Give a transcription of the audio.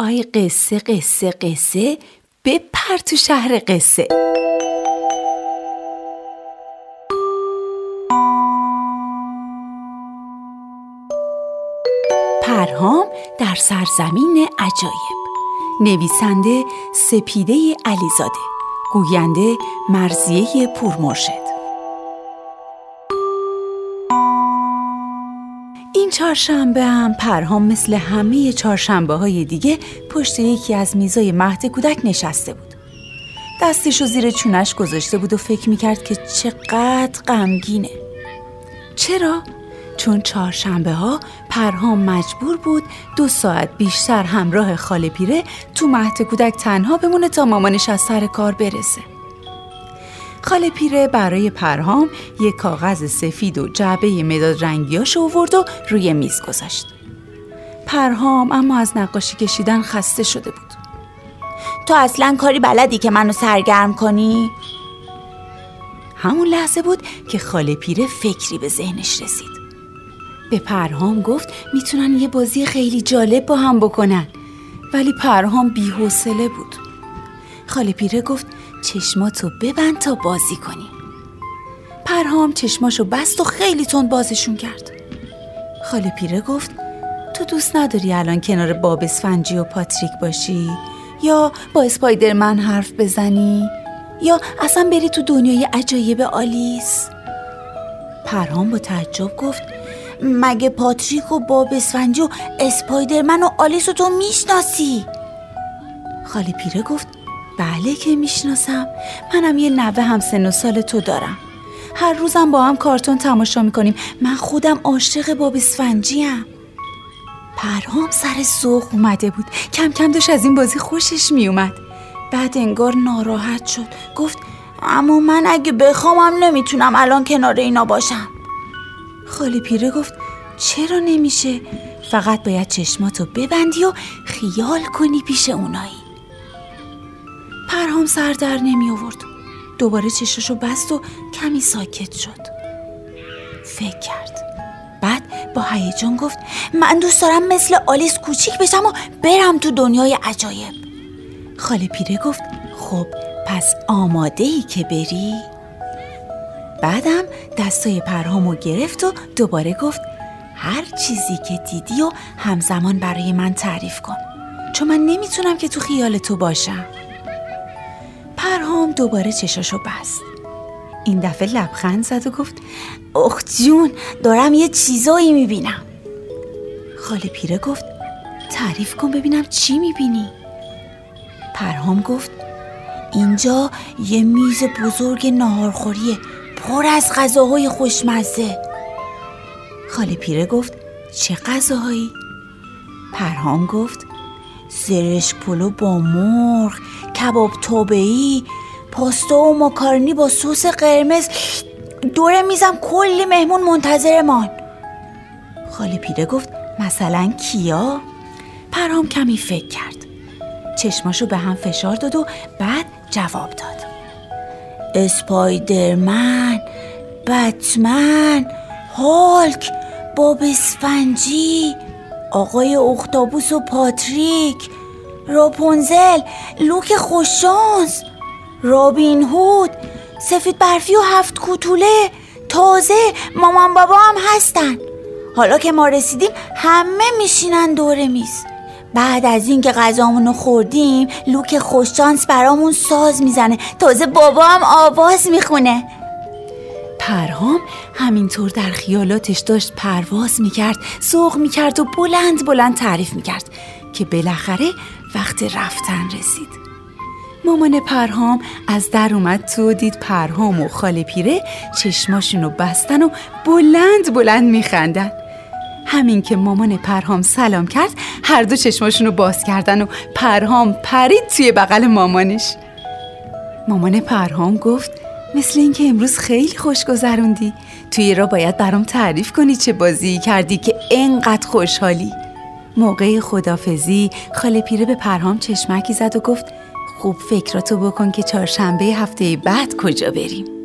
آی قصه قصه قصه بپر تو شهر قصه. پرهام در سرزمین عجایب. نویسنده سپیده علیزاده گوینده مرزیه پورمرشد. این چهارشنبه هم پرهام مثل همه چهارشنبه های دیگه پشت یکی از میزای مهد کودک نشسته بود. دستشو زیر چونش گذاشته بود و فکر می‌کرد که چقدر غمگینه. چرا؟ چون چهارشنبه ها پرهام مجبور بود دو ساعت بیشتر همراه خاله پیره تو مهد کودک تنها بمونه تا مامانش از سر کار برسه. خاله پیره برای پرهام یک کاغذ سفید و جعبه مداد رنگیاش اوورد و روی میز گذاشت. پرهام اما از نقاشی کشیدن خسته شده بود. تو اصلا کاری بلدی که منو سرگرم کنی؟ همون لحظه بود که خاله پیره فکری به ذهنش رسید. به پرهام گفت می‌تونن یه بازی خیلی جالب با هم بکنن. ولی پرهام بیحوصله بود. خاله پیره گفت چشماتو ببند تا بازی کنی. پرهام چشماشو بست و خیلی تند بازشون کرد. خاله پیره گفت تو دوست نداری الان کنار باب اسفنجی و پاتریک باشی؟ یا با اسپایدرمن حرف بزنی؟ یا اصلا بری تو دنیای عجایب آلیس؟ پرهام با تعجب گفت مگه پاتریک و باب اسفنجی و اسپایدرمن و آلیس رو تو می‌شناسی؟ خاله پیره گفت بله که می‌شناسم. منم یه نوه هم سن و سال تو دارم. هر روزم با هم کارتون تماشا می‌کنیم. من خودم عاشق باب اسفنجی هم. پرهام سر سوق اومده بود. کم کم داشت از این بازی خوشش میومد بعد انگار ناراحت شد. گفت اما من اگه بخوامم نمی‌تونم الان کنار اینا باشم. خالی پیره گفت چرا نمیشه؟ فقط باید چشماتو ببندی و خیال کنی پیش اونایی. پرهام سر در نمی آورد. دوباره چشاشو بست و کمی ساکت شد. فکر کرد. بعد با هیجان گفت من دوست دارم مثل آلیس کوچیک بشم و برم تو دنیای عجایب. خاله پیره گفت خب پس آماده ای که بری؟ بعدم دستای پرهامو گرفت و دوباره گفت هر چیزی که دیدی و همزمان برای من تعریف کن. چون من نمی‌تونم که تو خیال تو باشم. پرهام دوباره چشاشو بست. این دفعه لبخند زد و گفت اخ جون دارم یه چیزایی می‌بینم. خاله پیره گفت تعریف کن ببینم چی می‌بینی. پرهام گفت اینجا یه میز بزرگ ناهارخوریه پر از غذاهای خوشمزه. خاله پیره گفت چه غذاهایی؟ پرهام گفت زرش پلو با مرغ کباب توبهی پاستا و ماکارونی با سس قرمز. دور میزم کلی مهمون منتظرمان. خاله پیره گفت مثلا کیا؟ پرهام کمی فکر کرد. چشماشو به هم فشار داد و بعد جواب داد. اسپایدرمن بتمن هالک باب اسفنجی آقای اختابوس و پاتریک راپونزل لوک خوششانس. رابین هود سفید برفی و هفت کوتوله تازه مامان بابا هم هستن. حالا که ما رسیدیم همه میشینن دور میز. بعد از اینکه غذامونو خوردیم لوک خوششانس برامون ساز می‌زنه. تازه بابا هم آواز می‌خونه. پرهام همینطور در خیالاتش داشت پرواز می‌کرد سوق می‌کرد و بلند بلند تعریف می‌کرد که بالاخره وقت رفتن رسید. مامان پرهام از در اومد تو دید پرهام و خاله پیره چشماشونو بستن و بلند بلند میخندن. همین که مامان پرهام سلام کرد هر دو چشماشونو باز کردن و پرهام پرید توی بغل مامانش. مامان پرهام گفت مثل اینکه امروز خیلی خوش گذروندی. توی را باید برام تعریف کنی چه بازی کردی که انقدر خوشحالی. موقع خدافزی خاله پیره به پرهام چشمکی زد و گفت خوب فکراتو بکن که چهارشنبه هفته بعد کجا بریم.